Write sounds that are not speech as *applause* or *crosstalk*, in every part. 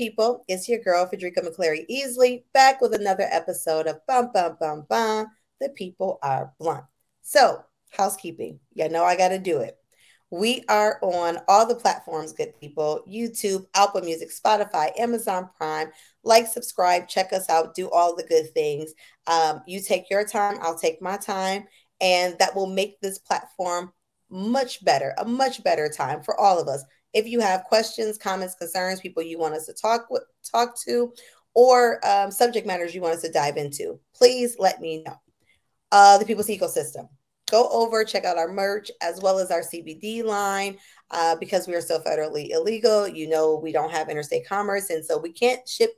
people. It's your girl, Frederica McClary Easley, back with another episode of Bum Bum Bum Bum. The people are blunt. So, housekeeping. You know I got to do it. We are on all the platforms, good people YouTube, Apple Music, Spotify, Amazon Prime. Like, subscribe, check us out, do all the good things. Um, you take your time, I'll take my time, and that will make this platform much better, a much better time for all of us. If you have questions, comments, concerns, people you want us to talk with, talk to, or um, subject matters you want us to dive into, please let me know. Uh, the People's Ecosystem. Go over, check out our merch as well as our CBD line. Uh, because we are still federally illegal, you know, we don't have interstate commerce. And so we can't ship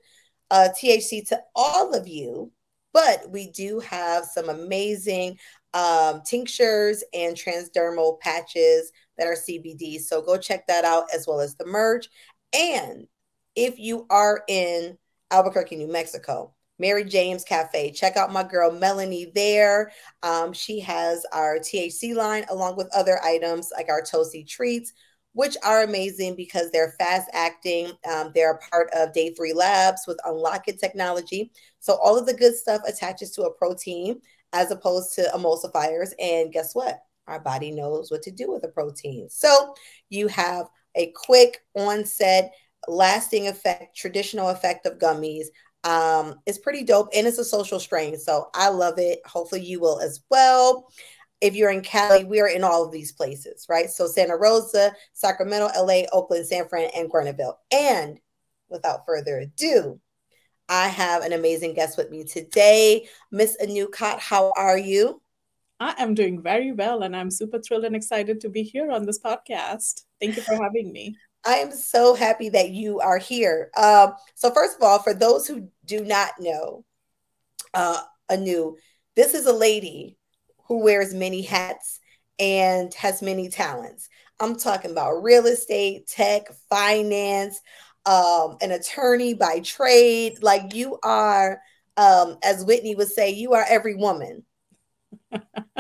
uh, THC to all of you, but we do have some amazing um, tinctures and transdermal patches that are CBD. So go check that out as well as the merch. And if you are in Albuquerque, New Mexico, Mary James Cafe. Check out my girl Melanie there. Um, she has our THC line along with other items like our Toasty treats, which are amazing because they're fast acting. Um, they're a part of Day Three Labs with Unlokit technology. So all of the good stuff attaches to a protein as opposed to emulsifiers. And guess what? Our body knows what to do with a protein. So you have a quick onset, lasting effect, traditional effect of gummies. Um, it's pretty dope and it's a social strain. So I love it. Hopefully you will as well. If you're in Cali, we are in all of these places, right? So Santa Rosa, Sacramento, LA, Oakland, San Fran, and Grenville. And without further ado, I have an amazing guest with me today, Miss Annu Khot. How are you? I am doing very well, and I'm super thrilled and excited to be here on this podcast. Thank you for having me. I am so happy that you are here. Um, so, first of all, for those who do not know uh, Annu, this is a lady who wears many hats and has many talents. I'm talking about real estate, tech, finance, um, an attorney by trade. Like you are, um, as Whitney would say, you are every woman. *laughs*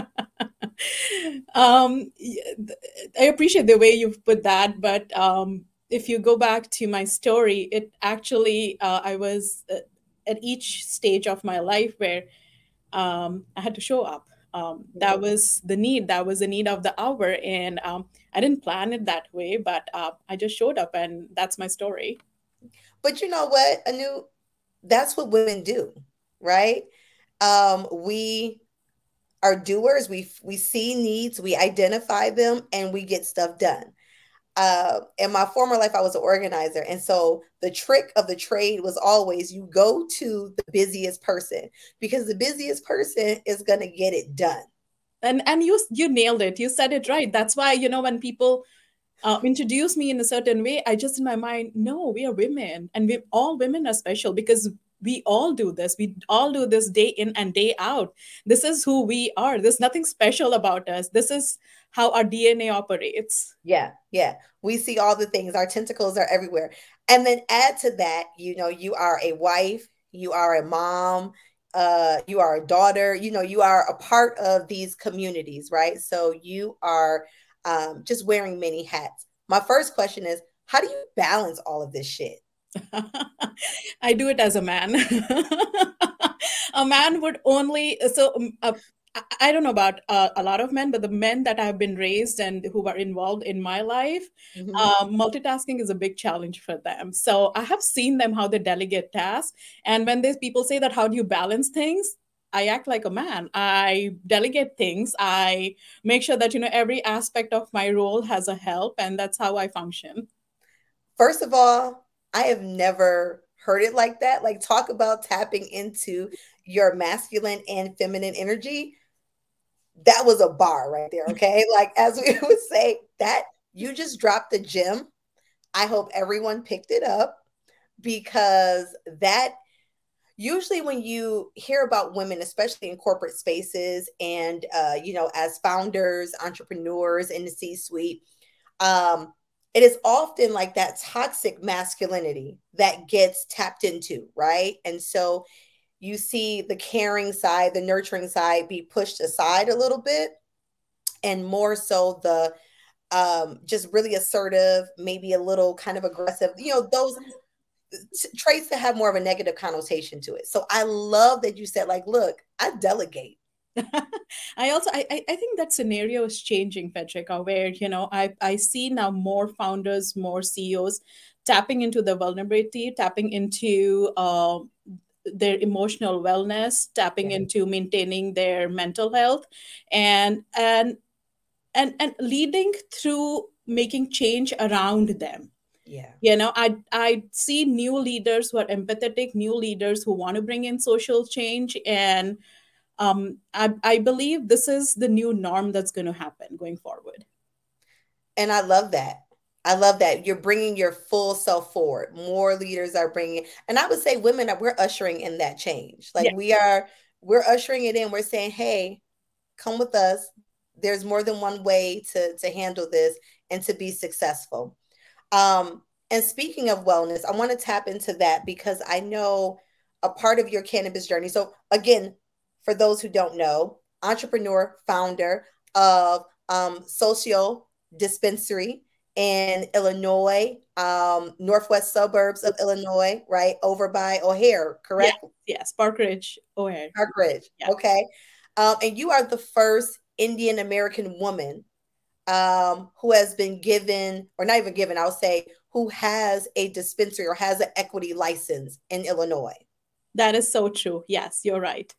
um, I appreciate the way you've put that, but um, if you go back to my story, it actually uh, I was uh, at each stage of my life where um, I had to show up. Um, that was the need. That was the need of the hour, and um, I didn't plan it that way, but uh, I just showed up, and that's my story. But you know what, Annu, that's what women do, right? Um, we are doers. We we see needs, we identify them, and we get stuff done. Uh, in my former life, I was an organizer, and so the trick of the trade was always you go to the busiest person because the busiest person is going to get it done. And and you you nailed it. You said it right. That's why you know when people uh, introduce me in a certain way, I just in my mind, no, we are women, and we all women are special because we all do this. We all do this day in and day out. This is who we are. There's nothing special about us. This is how our dna operates. Yeah yeah. We see all the things. Our tentacles are everywhere. And then add to that you know you are a wife you are a mom uh you are a daughter you know you are a part of these communities right? So you are um just wearing many hats. My first question is how do you balance all of this shit *laughs* I do it as a man. *laughs* a man would only so uh, I don't know about uh, a lot of men, but the men that I have been raised and who are involved in my life, mm-hmm. uh, multitasking is a big challenge for them. So I have seen them how they delegate tasks, and when these people say that, how do you balance things? I act like a man. I delegate things. I make sure that you know every aspect of my role has a help, and that's how I function. First of all, I have never heard it like that. Like, talk about tapping into your masculine and feminine energy. That was a bar right there. Okay. *laughs* like, as we would say, that you just dropped the gem. I hope everyone picked it up because that usually when you hear about women especially in corporate spaces and uh, you know as founders entrepreneurs in the c suite um, it is often like that toxic masculinity that gets tapped into, right? And so you see the caring side, the nurturing side be pushed aside a little bit, and more so the um, just really assertive, maybe a little kind of aggressive, you know, those traits that have more of a negative connotation to it. So I love that you said, like, look, I delegate. *laughs* I also I, I think that scenario is changing, Petrica, where you know I I see now more founders, more CEOs tapping into the vulnerability, tapping into uh, their emotional wellness, tapping yeah. into maintaining their mental health, and and and and leading through making change around them yeah you know i i see new leaders who are empathetic new leaders who want to bring in social change and um, I, I believe this is the new norm that's going to happen going forward. And i love that. I love that. You're bringing your full self forward. More leaders are bringing and i would say women are we're ushering in that change. Like yeah. we are we're ushering it in. We're saying hey come with us. There's more than one way to to handle this and to be successful. Um, and speaking of wellness, I want to tap into that because I know a part of your cannabis journey. So, again, for those who don't know, entrepreneur, founder of um, Social Dispensary in Illinois, um, northwest suburbs of Illinois, right over by O'Hare, correct? Yes, yes. Park Ridge, O'Hare. Park Ridge, yeah. okay. Um, and you are the first Indian American woman um, who has been given, or not even given, I'll say, who has a dispensary or has an equity license in Illinois. That is so true. Yes, you're right.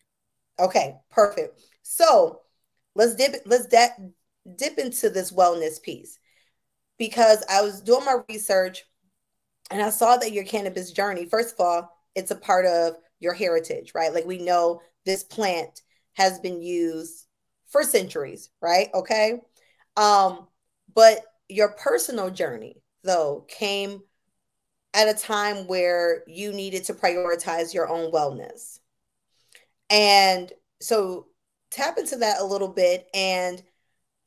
Okay, perfect. So let's dip let's de- dip into this wellness piece because I was doing my research and I saw that your cannabis journey, first of all, it's a part of your heritage, right? Like we know this plant has been used for centuries, right? Okay. Um, but your personal journey, though, came at a time where you needed to prioritize your own wellness. And so tap into that a little bit. And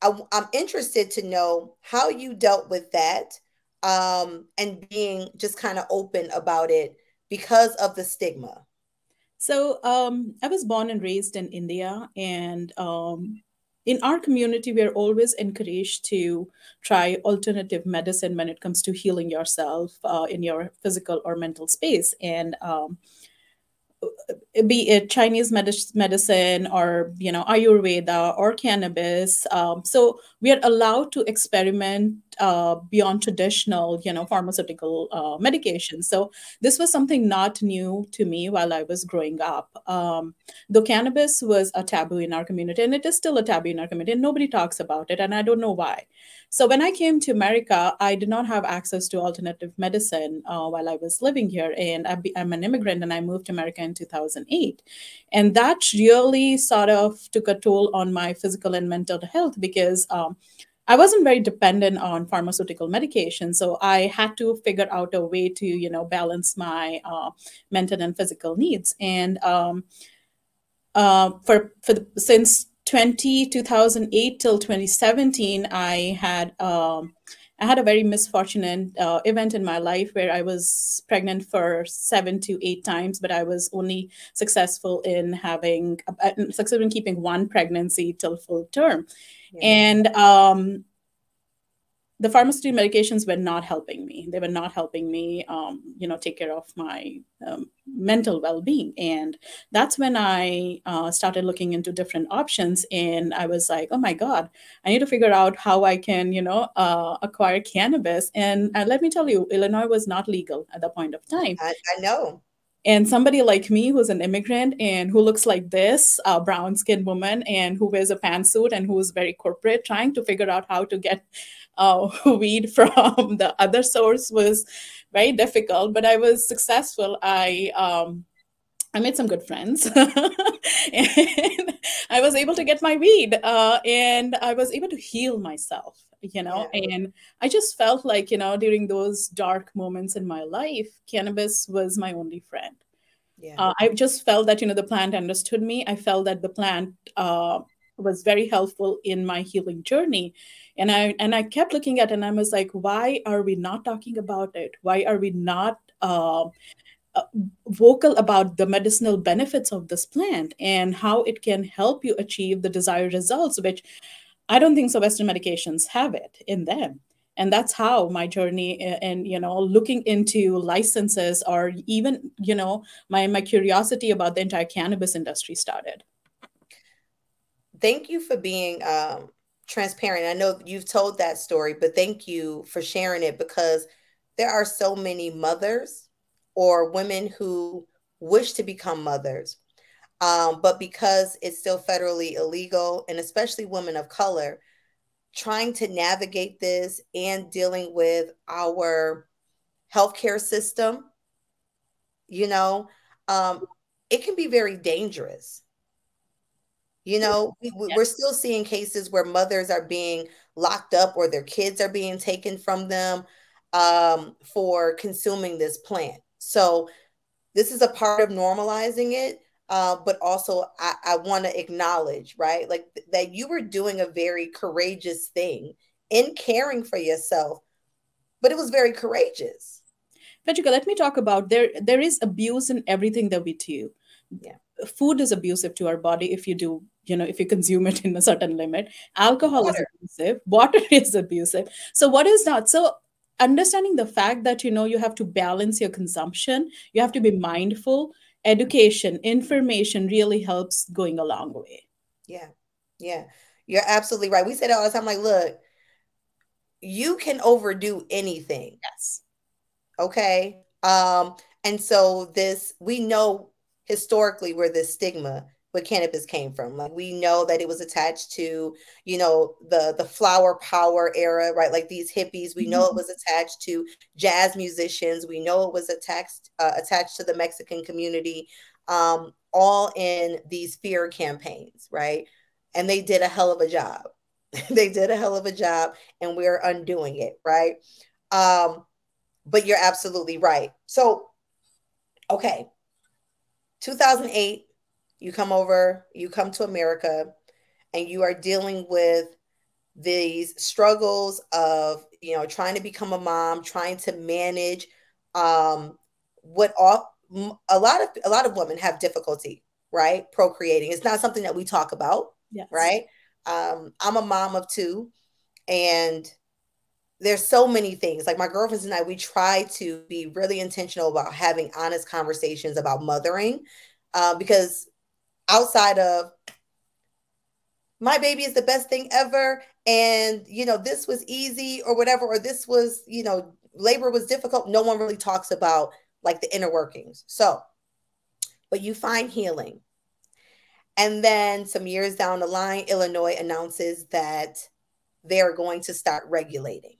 I, am interested to know how you dealt with that um, and being just kind of open about it because of the stigma. So um, I was born and raised in India, and um, in our community, we are always encouraged to try alternative medicine when it comes to healing yourself uh, in your physical or mental space. And um, be it Chinese medicine or you know Ayurveda or cannabis. Um, so we are allowed to experiment uh, beyond traditional, you know, pharmaceutical uh, medication. So this was something not new to me while I was growing up. Um, though cannabis was a taboo in our community, and it is still a taboo in our community, and nobody talks about it, and I don't know why. So when I came to America, I did not have access to alternative medicine uh, while I was living here, and I am an immigrant, and I moved to America in 2008, and that really sort of took a toll on my physical and mental health because. Um, I wasn't very dependent on pharmaceutical medication, so I had to figure out a way to, you know, balance my uh, mental and physical needs. And um, uh, for for the, since 20, 2008 till 2017, I had um, I had a very misfortunate uh, event in my life where I was pregnant for seven to eight times, but I was only successful in having uh, successful in keeping one pregnancy till full term, yeah. and um, the pharmaceutical medications were not helping me. They were not helping me, um, you know, take care of my um, mental well-being. And that's when I uh, started looking into different options. And I was like, oh my God, I need to figure out how I can, you know, uh, acquire cannabis. And uh, let me tell you, Illinois was not legal at the point of time. I, I know. And somebody like me, who's an immigrant and who looks like this, a brown skinned woman, and who wears a pantsuit and who's very corporate, trying to figure out how to get uh, *laughs* weed from *laughs* the other source was very difficult, but I was successful. I um, I made some good friends, *laughs* and I was able to get my weed, uh, and I was able to heal myself. You know, yeah. and I just felt like you know during those dark moments in my life, cannabis was my only friend. Yeah. Uh, I just felt that you know the plant understood me. I felt that the plant uh, was very helpful in my healing journey and i and i kept looking at it and i was like why are we not talking about it why are we not uh, uh, vocal about the medicinal benefits of this plant and how it can help you achieve the desired results which i don't think so western medications have it in them. And that's how my journey and you know looking into licenses or even you know my my curiosity about the entire cannabis industry started. Thank you for being um, transparent. I know you've told that story but thank you for sharing it because there are so many mothers or women who wish to become mothers um, but because it's still federally illegal and especially women of color trying to navigate this and dealing with our healthcare system, you know, um, it can be very dangerous. You know, we, are still seeing cases where mothers are being locked up or their kids are being taken from them um, for consuming this plant. So, this is a part of normalizing it uh, but also I, I want to acknowledge, right, like th- that you were doing a very courageous thing in caring for yourself, but it was very courageous. Federica, let me talk about there. There is abuse in everything that we do. Yeah, food is abusive to our body if you do you know if you consume it in a certain limit alcohol water. is abusive water *laughs* is abusive so what is that so understanding the fact that you know you have to balance your consumption you have to be mindful education, information really helps going a long way. Yeah. Yeah. You're absolutely right. We said it all the time like, look, you can overdo anything. Yes. Okay. Um, and so this we know historically where this stigma what cannabis came from. Like we know that it was attached to, you know, the the flower power era, right? Like these hippies. We mm-hmm. know it mm-hmm. was attached to jazz musicians. We know it was attached uh, attached to the Mexican community, um, all in these fear campaigns, right? And they did a hell of a job. *laughs* they did a hell of a job, and we're undoing it, right? Um, but you're absolutely right. So, okay, 2008 you come over, you come to America, and you are dealing with these struggles of you know trying to become a mom, trying to manage um, what all a lot of a lot of women have difficulty right procreating. It's not something that we talk about, yes. right? Um, I'm a mom of two, and there's so many things like my girlfriends and I we try to be really intentional about having honest conversations about mothering uh, because outside of my baby is the best thing ever and you know this was easy or whatever or this was you know labor was difficult. No one really talks about like the inner workings. So but you find healing. And then some years down the line illinois announces that they're going to start regulating.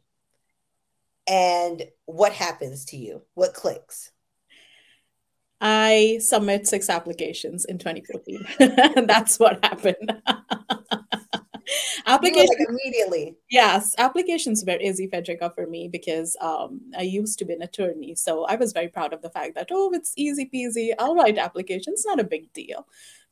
And what happens to you? What clicks I submit six applications in 2014. *laughs* That's what happened. *laughs* applications like immediately. Yes, applications were easy, Federica, for me because um, I used to be an attorney. So I was very proud of the fact that, oh, it's easy peasy. I'll write applications, not a big deal.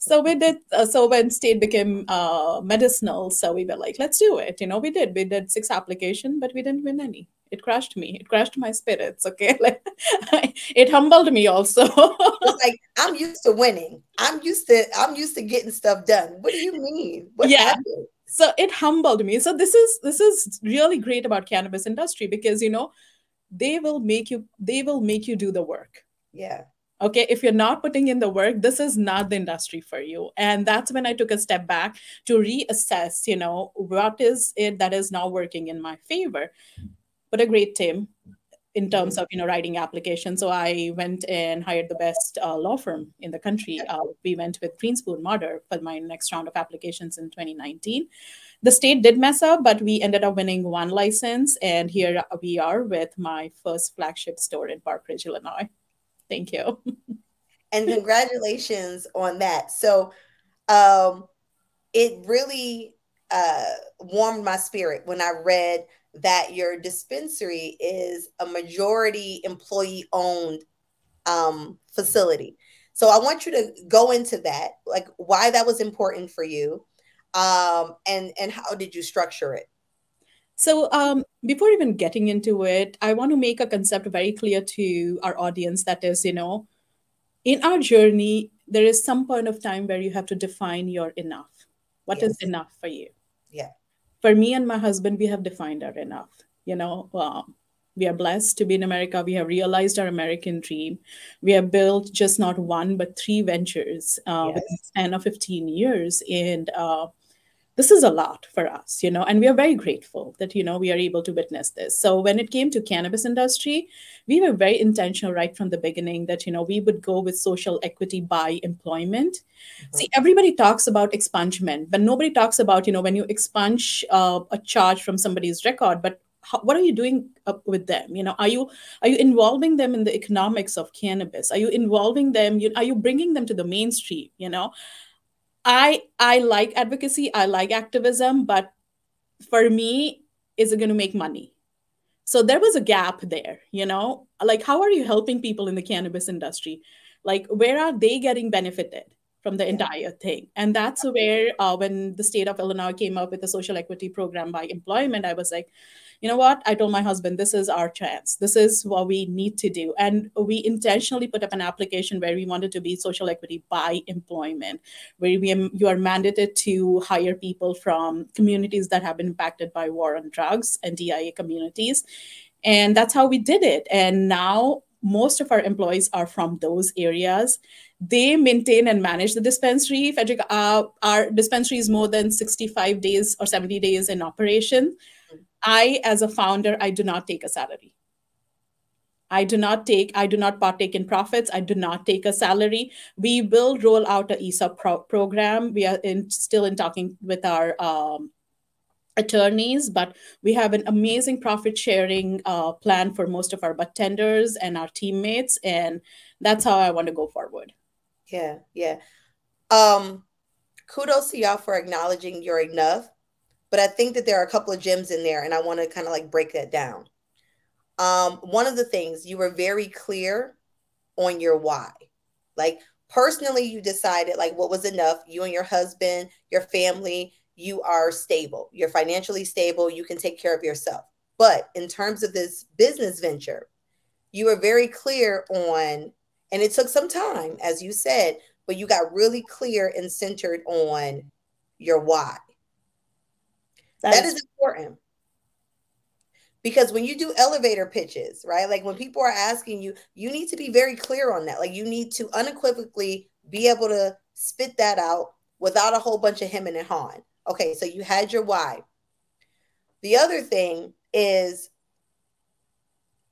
So we did. Uh, so when state became uh, medicinal, so we were like, let's do it. You know, we did. We did six application, but we didn't win any. It crushed me. It crushed my spirits okay? *laughs* Like *laughs* it humbled me also. *laughs* Like i'm used to winning. I'm used to i'm used to getting stuff done. What do you mean? What yeah. happened? so it humbled me. So this is this is really great about cannabis industry because you know they will make you they will make you do the work. Yeah okay if you're not putting in the work this is not the industry for you and that's when i took a step back to reassess you know what is it that is now working in my favor but a great team in terms of you know writing applications. So I went and hired the best uh, law firm in the country. Uh, we went with Greenspoon Marder for my next round of applications in 2019. The state did mess up, but we ended up winning one license, and here we are with my first flagship store in Park Ridge, Illinois. Thank you. and congratulations on that. So um, it really uh, warmed my spirit when I read that your dispensary is a majority employee owned um, facility. So I want you to go into that, like why that was important for you, um, and and how did you structure it? So um, before even getting into it, I want to make a concept very clear to our audience. That is, you know, in our journey, there is some point of time where you have to define your enough. What yes. is enough for you? Yeah for me and my husband we have defined our enough You know, um, we are blessed to be in America. We have realized our American dream. We have built just not one, but three ventures uh, yes. within 10 or 15 years. And uh, this is a lot for us you know and we are very grateful that you know we are able to witness this. So when it came to cannabis industry we were very intentional right from the beginning that you know we would go with social equity by employment. Mm-hmm. see everybody talks about expungement but nobody talks about you know when you expunge uh, a charge from somebody's record but how, what are you doing with them? You know are you are you involving them in the economics of cannabis? Are you involving them? You, are you bringing them to the mainstream you know I I like advocacy, I like activism, but for me, is it going to make money? So there was a gap there, you know? Like how are you helping people in the cannabis industry? Like where are they getting benefited? from the entire thing. And that's where, uh, when the state of Illinois came up with the social equity program by employment, I was like, you know what? I told my husband, this is our chance. This is what we need to do. And we intentionally put up an application where we wanted to be social equity by employment, where we you are mandated to hire people from communities that have been impacted by war on drugs and DIA communities. And that's how we did it. And now most of our employees are from those areas. They maintain and manage the dispensary. Frederick, uh, our dispensary is more than 65 days or 70 days in operation. I, as a founder, I do not take a salary. I do not take, I do not partake in profits. I do not take a salary. We will roll out a ESOP pro- program. We are in, still in talking with our um, attorneys, but we have an amazing profit sharing uh, plan for most of our tenders and our teammates. And that's how I want to go forward. Yeah, yeah. Um, kudos to y'all for acknowledging you're enough but I think that there are a couple of gems in there, and I want to kind of like break that down. Um, one of the things you were very clear on your why. Like personally, you decided like what was enough. You and your husband, your family, you are stable. You're financially stable. You can take care of yourself. But in terms of this business venture, you were very clear on, and it took some time, as you said, but you got really clear and centered on your why. That, that is, is important. Because when you do elevator pitches, right? Like when people are asking you, you need to be very clear on that. Like you need to unequivocally be able to spit that out without a whole bunch of hemming and hawing. Okay, so you had your why. The other thing is,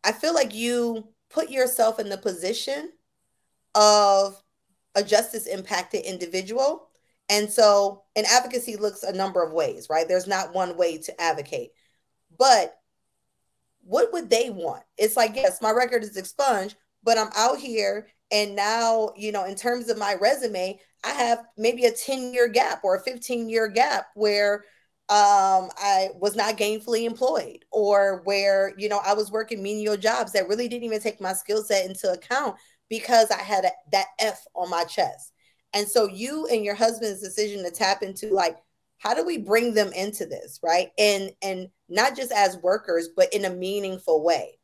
I feel like you put yourself in the position of a justice impacted individual and so, and advocacy looks a number of ways, right? There's not one way to advocate. But what would they want? It's like, yes, my record is expunged, but I'm out here and now, you know, in terms of my resume, I have maybe a 10 year gap or a 15 year gap where um, I was not gainfully employed or where, you know, I was working menial jobs that really didn't even take my skill set into account because I had a, that F on my chest. And so you and your husband's decision to tap into like how do we bring them into this, right? And and not just as workers, but in a meaningful way.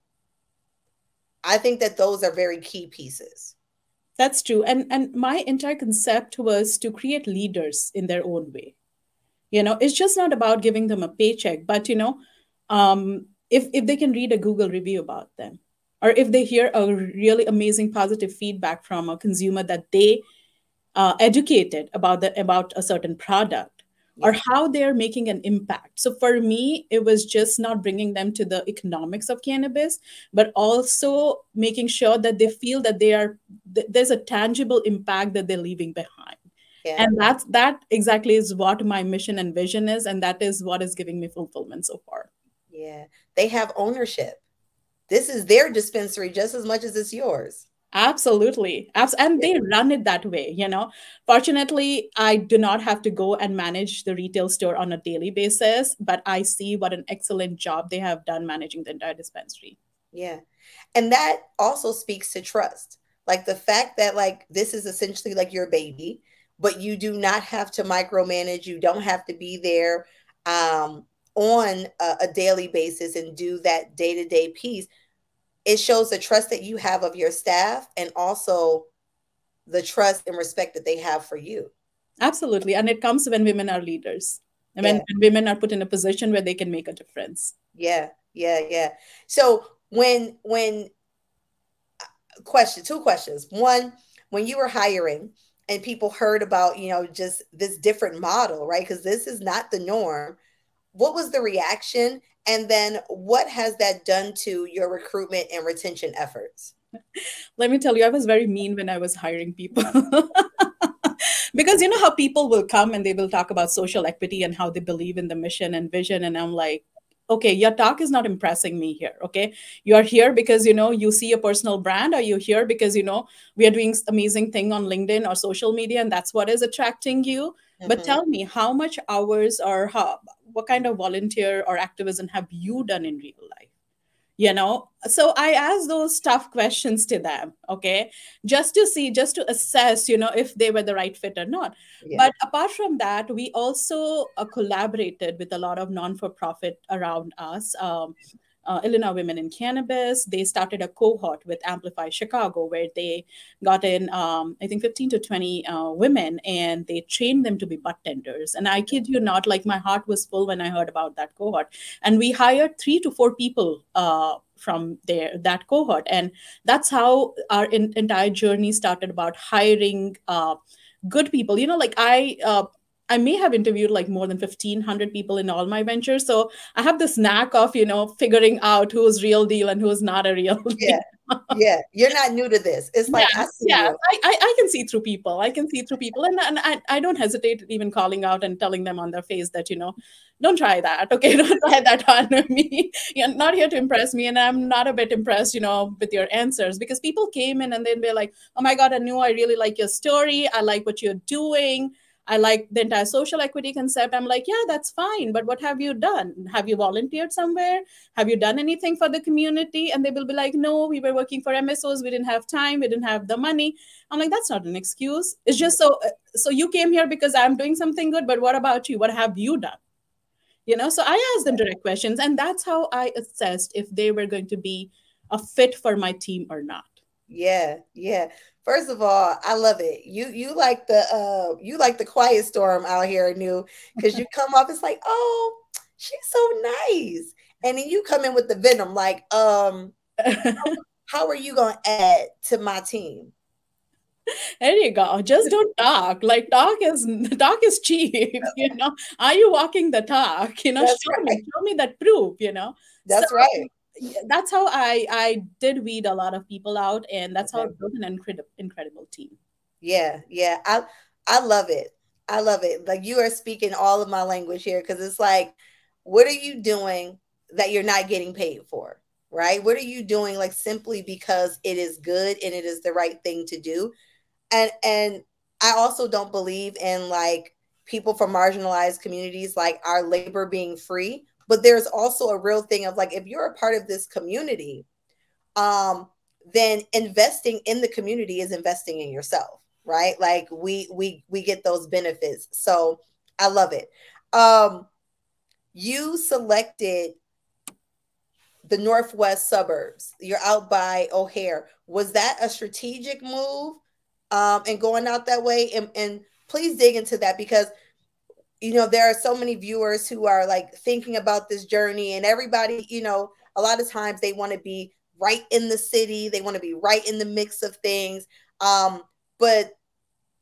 I think that those are very key pieces. That's true. And and my entire concept was to create leaders in their own way. You know, it's just not about giving them a paycheck, but you know, um, if if they can read a Google review about them, or if they hear a really amazing positive feedback from a consumer that they uh, educated about the about a certain product or how they're making an impact. So for me, it was just not bringing them to the economics of cannabis, but also making sure that they feel that they are there's a tangible impact that they're leaving behind. Yeah. And that's that exactly is what my mission and vision is, and that is what is giving me fulfillment so far. Yeah, they have ownership. This is their dispensary just as much as it's yours. Absolutely. Abs- And they run it that way, you know. Fortunately, I do not have to go and manage the retail store on a daily basis, but I see what an excellent job they have done managing the entire dispensary. Yeah. And that also speaks to trust. Like the fact that like this is essentially like your baby, but you do not have to micromanage, you don't have to be there um on a, a daily basis and do that day-to-day piece it shows the trust that you have of your staff and also the trust and respect that they have for you. Absolutely. And it comes when women are leaders. and when, when women are put in a position where they can make a difference. Yeah yeah yeah. So when when uh, question two questions. One when you were hiring and people heard about you know just this different model right? Because this is not the norm. What was the reaction and then what has that done to your recruitment and retention efforts? Let me tell you i was very mean when i was hiring people. *laughs* Because you know how people will come and they will talk about social equity and how they believe in the mission and vision and i'm like okay your talk is not impressing me here okay? You are here because you know you see a personal brand are you here because you know we are doing amazing thing on linkedin or social media and that's what is attracting you? Mm-hmm. but tell me how much hours or how what kind of volunteer or activism have you done in real life? You know? So i asked those tough questions to them okay? Just to see just to assess you know if they were the right fit or not. Yeah. but apart from that we also uh, collaborated with a lot of non-for-profit around us. Um, uh, Illinois Women in Cannabis. They started a cohort with Amplify Chicago where they got in, um, I think, 15 to 20 uh, women and they trained them to be budtenders. And I kid you not, like my heart was full when I heard about that cohort. And we hired three to four people uh, from there that cohort and that's how our in, entire journey started about hiring uh, good people you know like i uh, I may have interviewed like more than 1500 people in all my ventures. So I have this knack of, you know, figuring out who's real deal and who's not a real deal. Yeah. yeah. You're not new to this. It's like, yeah, I, yeah. I, I, I, can see through people. I can see through people. And, and I, I don't hesitate even calling out and telling them on their face that, you know, don't try that. Okay. *laughs* Don't try that on me. *laughs* You're not here to impress me. And I'm not a bit impressed, you know, with your answers because people came in and then they're like, oh my God, I knew I really like your story. I like what you're doing I like the entire social equity concept. I'm like, yeah, that's fine. But what have you done? Have you volunteered somewhere? Have you done anything for the community? And they will be like, no, we were working for MSOs. We didn't have time. We didn't have the money. I'm like, that's not an excuse. It's just so, so you came here because I'm doing something good. But what about you? What have you done? You know, so I asked them direct questions. And that's how I assessed if they were going to be a fit for my team or not. Yeah, yeah. First of all, I love it. You you like the uh you like the quiet storm out here Annu because you *laughs* come off it's like, oh, she's so nice. And then you come in with the venom, like, um, *laughs* how, are you gonna add to my team? There you go. Just don't talk. Like talk is talk is cheap. *laughs* You know. Are you walking the talk? You know. Show right. me. Show me that proof. You know. That's so, right that's how I I did weed a lot of people out, and that's okay. how I built an incredible incredible team. Yeah, yeah, I I love it. I love it. Like you are speaking all of my language here because it's like, what are you doing that you're not getting paid for? Right? What are you doing like simply because it is good and it is the right thing to do? And and I also don't believe in like people from marginalized communities like our labor being free but there's also a real thing of like if you're a part of this community um then investing in the community is investing in yourself right? Like we we we get those benefits. So i love it. Um you selected the northwest suburbs. You're out by o'hare. Was that a strategic move um and going out that way? And, and please dig into that because you know there are so many viewers who are like thinking about this journey and everybody you know a lot of times they want to be right in the city they want to be right in the mix of things um but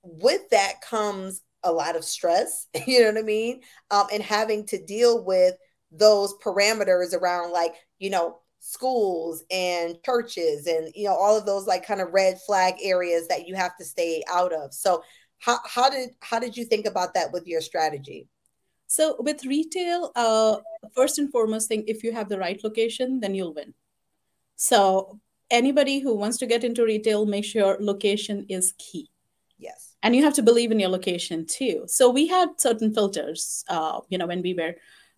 with that comes a lot of stress *laughs* you know what i mean? Um and having to deal with those parameters around like you know schools and churches and you know all of those like kind of red flag areas that you have to stay out of. So how, how did how did you think about that with your strategy? So with retail, uh, first and foremost thing, if you have the right location, then you'll win. So anybody who wants to get into retail, make sure location is key. Yes. And you have to believe in your location too. So we had certain filters, uh, you know, when we were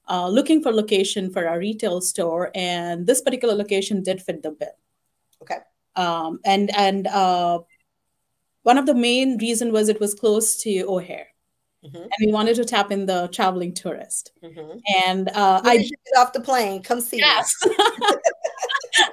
uh, looking for location for our retail store, and this particular location did fit the bill. Okay. Um, and and uh, one of the main reason was it was close to O'Hare. Mm-hmm. And we wanted to tap in the traveling tourist. Mm-hmm. And uh, I get off the plane. Come see yes.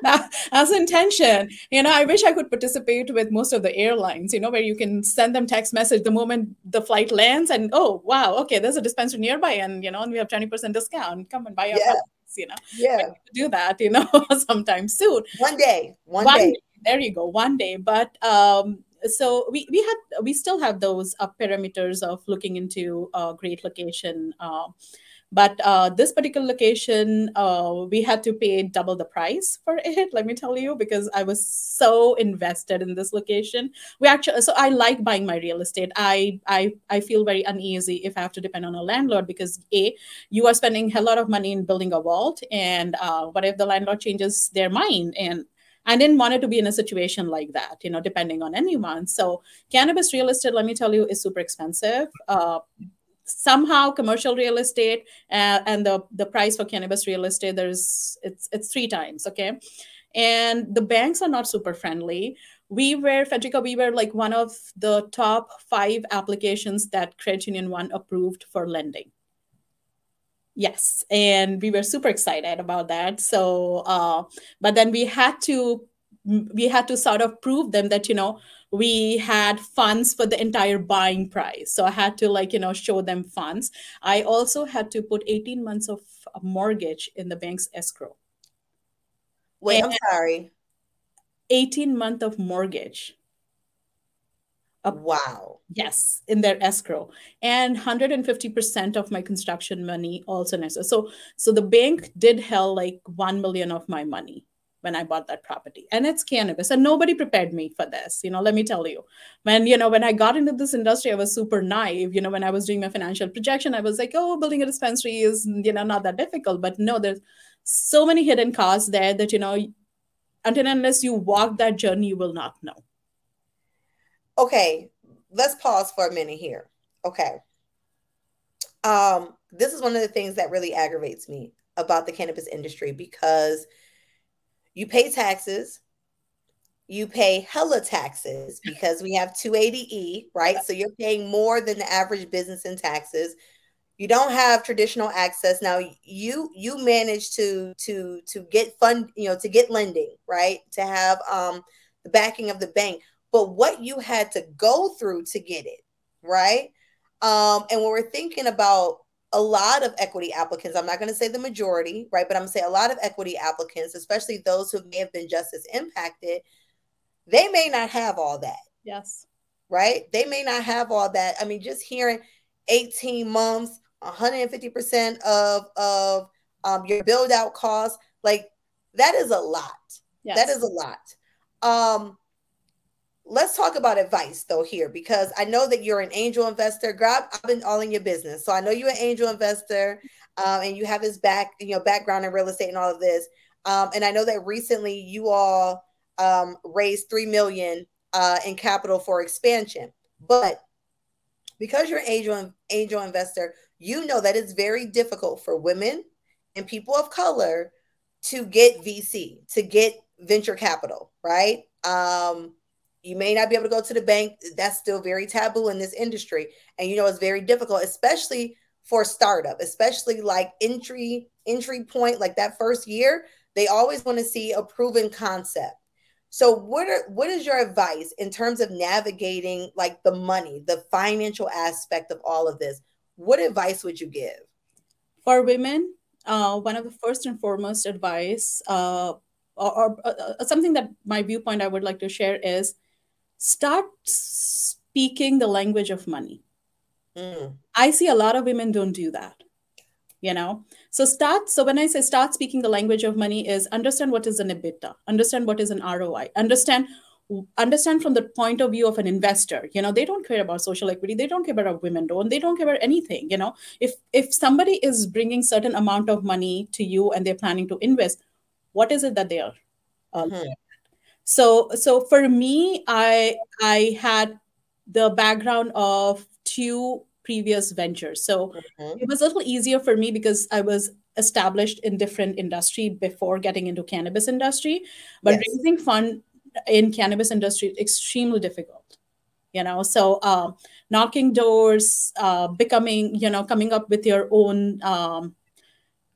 *laughs* as intention. You know, I wish I could participate with most of the airlines, you know, where you can send them text message the moment the flight lands and, oh, wow, okay, there's a dispensary nearby and, you know, and we have 20% discount. Come and buy our yeah. products, you know. Yeah. Do that, you know, *laughs* sometime soon. One day. One, one day. day. There you go. One day. But um, so we, we had we still have those uh, parameters of looking into a great location uh, but uh, this particular location, uh, we had to pay double the price for *laughs* it. Let me tell you, because I was so invested in this location. We actually, so I like buying my real estate. I I I feel very uneasy if I have to depend on a landlord because a you are spending a lot of money in building a vault, and uh, what if the landlord changes their mind and I didn't want it to be in a situation like that, you know, depending on anyone. So cannabis real estate, let me tell you, is super expensive. Uh, somehow commercial real estate uh, and the the price for cannabis real estate there's it's it's three times okay and the banks are not super friendly we were Federica, we were like one of the top five applications that credit union one approved for lending yes and we were super excited about that. So uh, but then we had to we had to sort of prove them that you know we had funds for the entire buying price. So i had to like you know show them funds. I also had to put 18 months of mortgage in the bank's escrow. Wait and i'm sorry. 18 month of mortgage wow yes in their escrow and 150% of my construction money also so so the bank did held like 1 million of my money when I bought that property. And it's cannabis. And nobody prepared me for this. You know, let me tell you. When, you know, when I got into this industry, I was super naive. You know, when I was doing my financial projection, I was like, oh, building a dispensary is, you know, not that difficult. But no, there's so many hidden costs there that, you know, until unless you walk that journey, you will not know. Okay. Let's pause for a minute here. Okay. Um, this is one of the things that really aggravates me about the cannabis industry because – you pay taxes you pay hella taxes because we have 280e right so you're paying more than the average business in taxes you don't have traditional access now you you manage to to to get fund you know to get lending right to have um the backing of the bank but what you had to go through to get it right um and when we're thinking about a lot of equity applicants, I'm not going to say the majority, right? But I'm going to say a lot of equity applicants, especially those who may have been just as impacted, they may not have all that. Yes. Right? They may not have all that. I mean, just hearing 18 months, 150% of, of um, your build out costs, like that is a lot. Yes. That is a lot. Um, let's talk about advice though here because I know that you're an angel investor. Grab, I've been all in your business, so I know you're an angel investor, um, and you have this back, you know, background in real estate and all of this. Um, and I know that recently you all um, raised three million uh, in capital for expansion, but because you're an angel angel investor, you know that it's very difficult for women and people of color to get VC, to get venture capital, right? Um, you may not be able to go to the bank. That's still very taboo in this industry. And you know, it's very difficult, especially for startup, especially like entry, entry point, like that first year, they always want to see a proven concept. So what are what is your advice in terms of navigating like the money, the financial aspect of all of this? What advice would you give? For women, uh, one of the first and foremost advice uh, or, or uh, something that my viewpoint I would like to share is start speaking the language of money. Mm. I see a lot of women don't do that. You know, so start. So when I say start speaking the language of money, is understand what is an EBITDA, understand what is an ROI, understand understand from the point of view of an investor you know they don't care about social equity they don't care about women don't they don't care about anything you know if if somebody is bringing certain amount of money to you and they're planning to invest what is it that they are uh, mm-hmm so so for me i i had the background of two previous ventures so mm-hmm. it was a little easier for me because i was established in different industry before getting into cannabis industry but yes. raising fund in cannabis industry extremely difficult you know so uh, knocking doors uh, becoming you know coming up with your own um,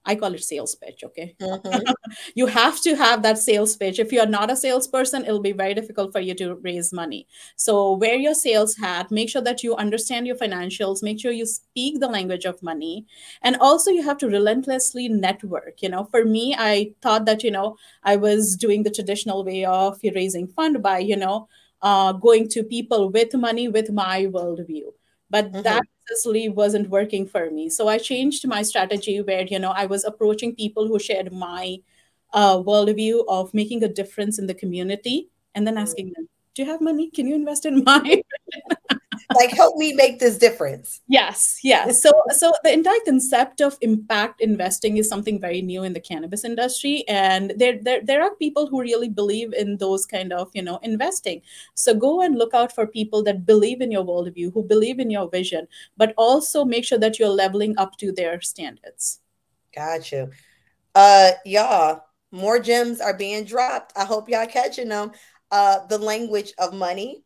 I call it sales pitch. Okay. Mm-hmm. *laughs* you have to have that sales pitch. If you're not a salesperson, it'll be very difficult for you to raise money. So, wear your sales hat, make sure that you understand your financials, make sure you speak the language of money. And also, you have to relentlessly network. You know, for me, I thought that, you know, I was doing the traditional way of raising fund by, you know, uh, going to people with money with my worldview. But mm-hmm. that wasn't working for me. So I changed my strategy where, you know, I was approaching people who shared my uh, worldview of making a difference in the community and then asking them, do you have money? Can you invest in *laughs* mine? *laughs* like help me make this difference. Yes yes. So so the entire concept of impact investing is something very new in the cannabis industry. And there there, there are people who really believe in those kind of you know investing. So go and look out for people that believe in your worldview who believe in your vision but also make sure that you're leveling up to their standards. Got you uh y'all more gems are being dropped. I hope y'all catching them uh the language of money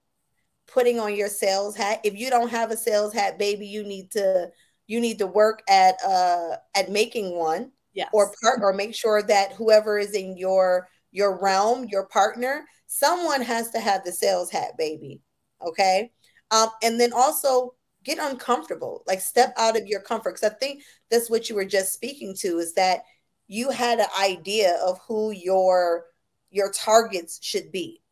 putting on your sales hat. If you don't have a sales hat, baby, you need to you need to work at uh at making one. Yes. Or part or make sure that whoever is in your your realm, your partner, someone has to have the sales hat, baby. Okay. Um, and then also get uncomfortable, like step out of your comfort. Because I think that's what you were just speaking to is that you had an idea of who your your targets should be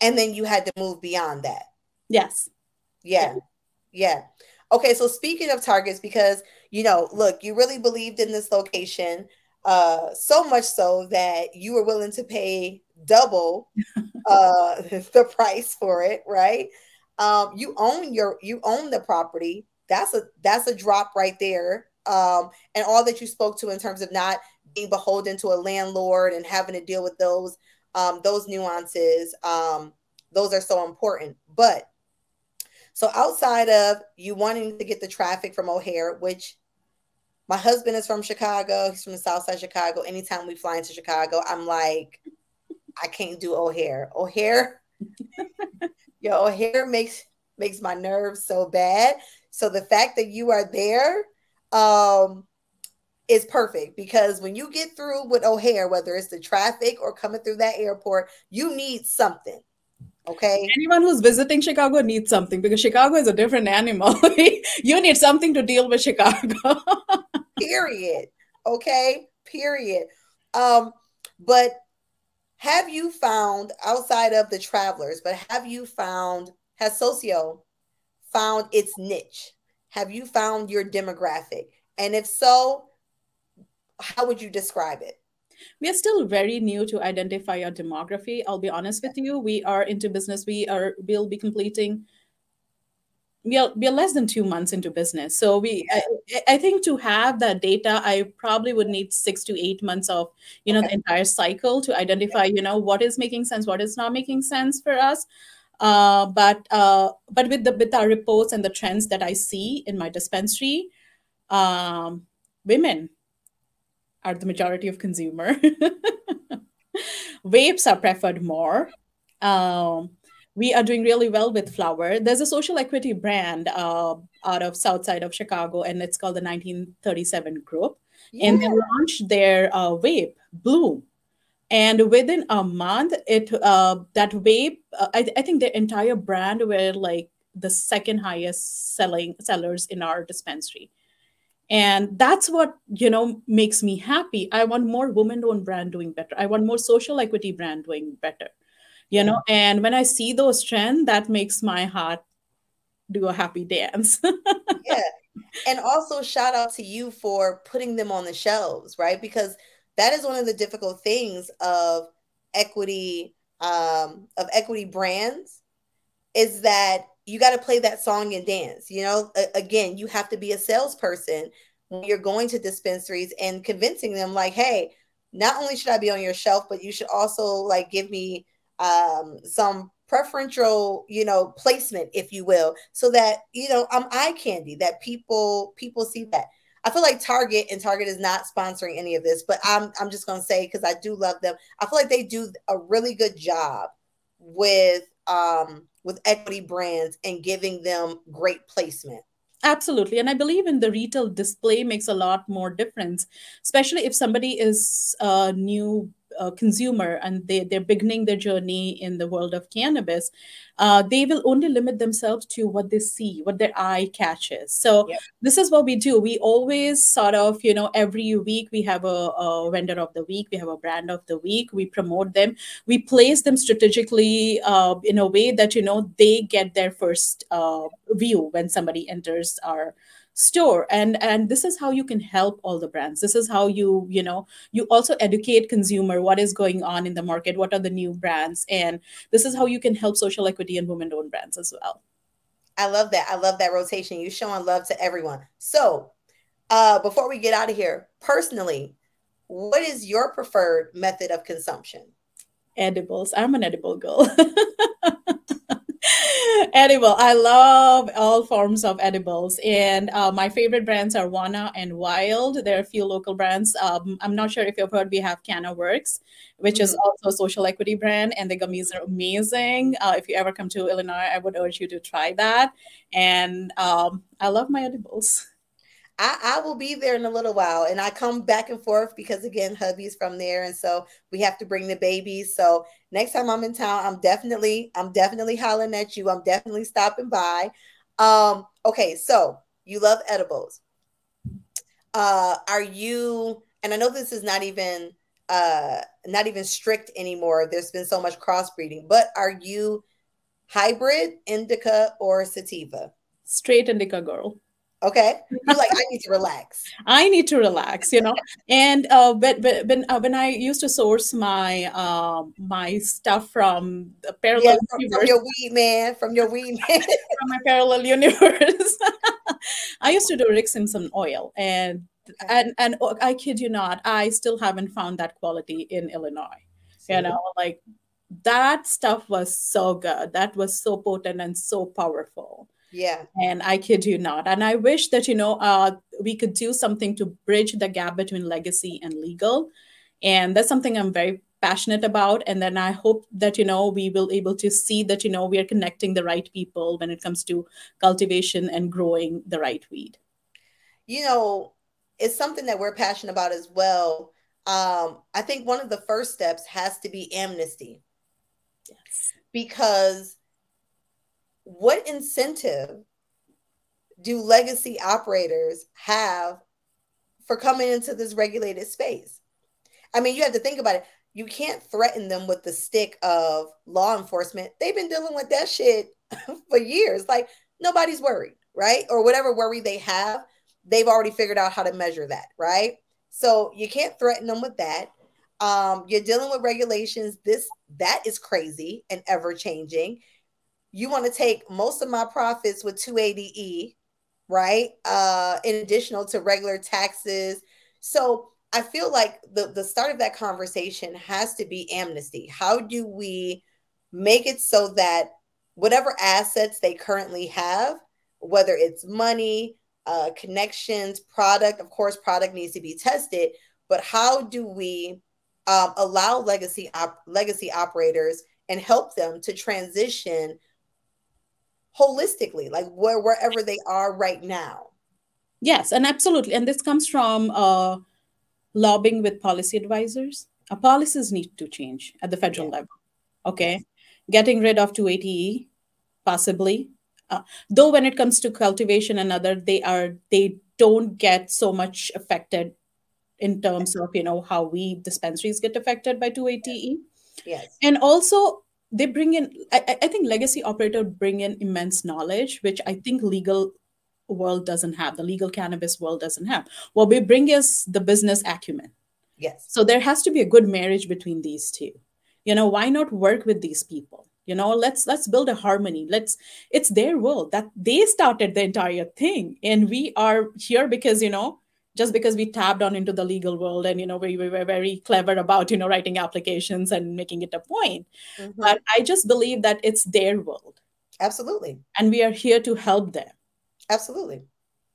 and then you had to move beyond that. Yes. Yeah. Yeah. Okay, so speaking of targets, because you know, look, you really believed in this location, uh, so much so that you were willing to pay double *laughs* uh *laughs* the price for it, right? Um, you own your you own the property. That's a that's a drop right there. Um, and all that you spoke to in terms of not being beholden to a landlord and having to deal with those um, those nuances, um, those are so important. But so outside of you wanting to get the traffic from O'Hare, which my husband is from Chicago, he's from the South Side Chicago. Anytime we fly into Chicago, I'm like, I can't do O'Hare. O'Hare, *laughs* yo, O'Hare makes makes my nerves so bad. So the fact that you are there, um, is perfect because when you get through with O'Hare, whether it's the traffic or coming through that airport, you need something. Okay. Anyone who's visiting Chicago needs something because Chicago is a different animal. *laughs* you need something to deal with Chicago. *laughs* Period. Okay. Period. Um, but have you found outside of the travelers, but have you found, has Socio found its niche? Have you found your demographic? And if so, how would you describe it? We are still very new to identify our demography. I'll be honest with you. We are into business. We are we'll be completing we are, we are less than two months into business so we I, I, think to have that data i probably would need six to eight months of you know okay. the entire cycle to identify you know what is making sense what is not making sense for us uh, but uh, but with the with our reports and the trends that i see in my dispensary um, women are the majority of consumer. *laughs* Vapes are preferred more. Um, we are doing really well with flower. There's a social equity brand uh, out of south side of Chicago, and it's called the 1937 Group. Yeah. And they launched their uh, vape, Bloom. And within a month, it uh, that vape, uh, I, I think the entire brand were like the second highest selling sellers in our dispensary and that's what you know makes me happy. I want more women owned brand doing better. I want more social equity brand doing better you know? And when i see those trends that makes my heart do a happy dance. *laughs* Yeah. And also shout out to you for putting them on the shelves right? Because that is one of the difficult things of equity um of equity brands is that you got to play that song and dance. You know, a- again, you have to be a salesperson when you're going to dispensaries and convincing them, like, hey, not only should I be on your shelf, but you should also like give me um, some preferential, you know, placement, if you will, so that you know I'm eye candy that people people see that. I feel like Target and Target is not sponsoring any of this, but I'm I'm just gonna say because I do love them. I feel like they do a really good job with um with equity brands and giving them great placement. Absolutely. And I believe in the retail display makes a lot more difference, especially if somebody is a new uh, consumer and they, they're beginning their journey in the world of cannabis. Uh, they will only limit themselves to what they see, what their eye catches. So Yep. this is what we do. We always sort of, you know, every week we have a, a vendor of the week, we have a brand of the week, we promote them, we place them strategically uh, in a way that, you know, they get their first uh, view when somebody enters our store and and this is how you can help all the brands this is how you you know you also educate consumer what is going on in the market what are the new brands and this is how you can help social equity and women owned brands as well I love that. I love that rotation. You showing love to everyone. So, uh, before we get out of here, personally, what is your preferred method of consumption? edibles i'm an edible girl *laughs* edible. I love all forms of edibles. And uh, my favorite brands are wana and Wyld. There are a few local brands. Um, i'm not sure if you've heard we have canna works which is Mhm. also a social equity brand and the gummies are amazing. Uh, if you ever come to illinois i would urge you to try that. And um, i love my edibles I, I will be there in a little while and I come back and forth because again, hubby's from there. And so we have to bring the babies. So next time I'm in town, I'm definitely, I'm definitely hollering at you. I'm definitely stopping by. Um, okay, so you love edibles. Uh, are you, and I know this is not even uh not even strict anymore. There's been so much crossbreeding, but are you hybrid, indica, or sativa? straight indica girl Okay. You're like, I need to relax. *laughs* I need to relax, you know. And uh, when when uh, when I used to source my um my stuff from the parallel from, from universe, your weed man, from your weed man. *laughs* from my parallel universe, *laughs* I used to do Rick Simpson oil, and Okay. and and oh, I kid you not, I still haven't found that quality in Illinois. You know, like that stuff was so good. That was so potent and so powerful. Yeah. And I kid you not. And I wish that, you know, uh, we could do something to bridge the gap between legacy and legal. And that's something I'm very passionate about. And then I hope that, you know, we will able to see that, you know, we are connecting the right people when it comes to cultivation and growing the right weed. You know, it's something that we're passionate about as well. Um, I think one of the first steps has to be amnesty Yes. because what incentive do legacy operators have for coming into this regulated space? I mean, you have to think about it. You can't threaten them with the stick of law enforcement. They've been dealing with that shit *laughs* for years. Like nobody's worried, right? Or whatever worry they have, they've already figured out how to measure that, right? So you can't threaten them with that. Um, you're dealing with regulations. This that is crazy and ever changing. You want to take most of my profits with 280E, right? Uh, in additional to regular taxes. So I feel like the, the start of that conversation has to be amnesty. How do we make it so that whatever assets they currently have, whether it's money, uh, connections, product, of course, product needs to be tested, but how do we um, allow legacy op- legacy operators and help them to transition holistically, like where wherever they are right now? Yes, and absolutely. And this comes from uh, lobbying with policy advisors. Our policies need to change at the federal Yeah. level. Okay. Getting rid of 280E, possibly. Uh, though when it comes to cultivation and other, they are they don't get so much affected in terms of you know how we dispensaries get affected by 280E. Yes. And also they bring in I, I think legacy operator bring in immense knowledge, which I think legal world doesn't have, the legal cannabis world doesn't have. What we bring is the business acumen. Yes. So there has to be a good marriage between these two. You know, why not work with these people? You know, let's let's build a harmony. Let's it's their world that they started the entire thing. And we are here because, you know, just because we tapped on into the legal world and you know we, we were very clever about you know writing applications and making it a point Mhm. but i just believe that it's their world Absolutely. and we are here to help them Absolutely.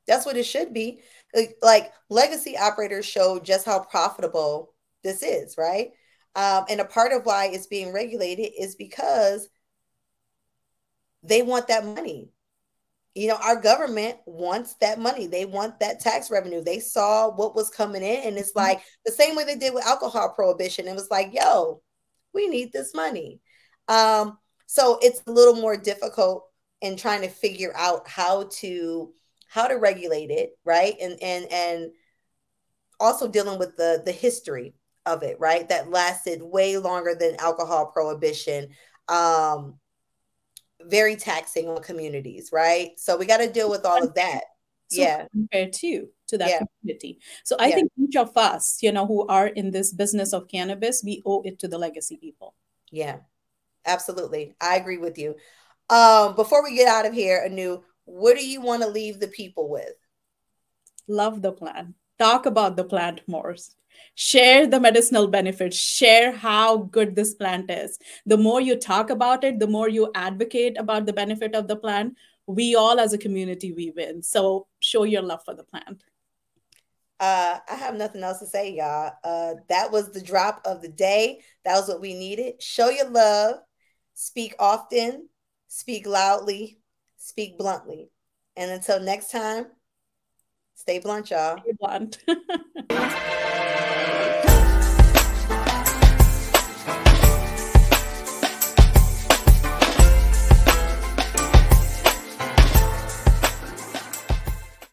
That's what it should be. Like, like legacy operators show just how profitable this is, right? Um, and a part of why it's being regulated is because they want that money. You know, our government wants that money. They want that tax revenue. They saw what was coming in, and it's mm-hmm. like the same way they did with alcohol prohibition. It was like, yo, we need this money. Um, so it's a little more difficult in trying to figure out how to how to regulate it, right? And and and also dealing with the the history of it, right? That lasted way longer than alcohol prohibition. Um, very taxing on communities, right? So we got to deal with all of that. So yeah. Compared to to that yeah. community. So I yeah. think each of us, you know, who are in this business of cannabis, we owe it to the legacy people. Yeah. Absolutely. I agree with you. Um, before we get out of here, Annu, what do you want to leave the people with? Love the plant. Talk about the plant more share the medicinal benefits share how good this plant is the more you talk about it the more you advocate about the benefit of the plant we all as a community we win so show your love for the plant uh, I have nothing else to say, y'all. Uh, that was the drop of the day. That was what we needed. Show your love, speak often, speak loudly, speak bluntly. And until next time, Stay blunt, y'all. Stay blunt. *laughs*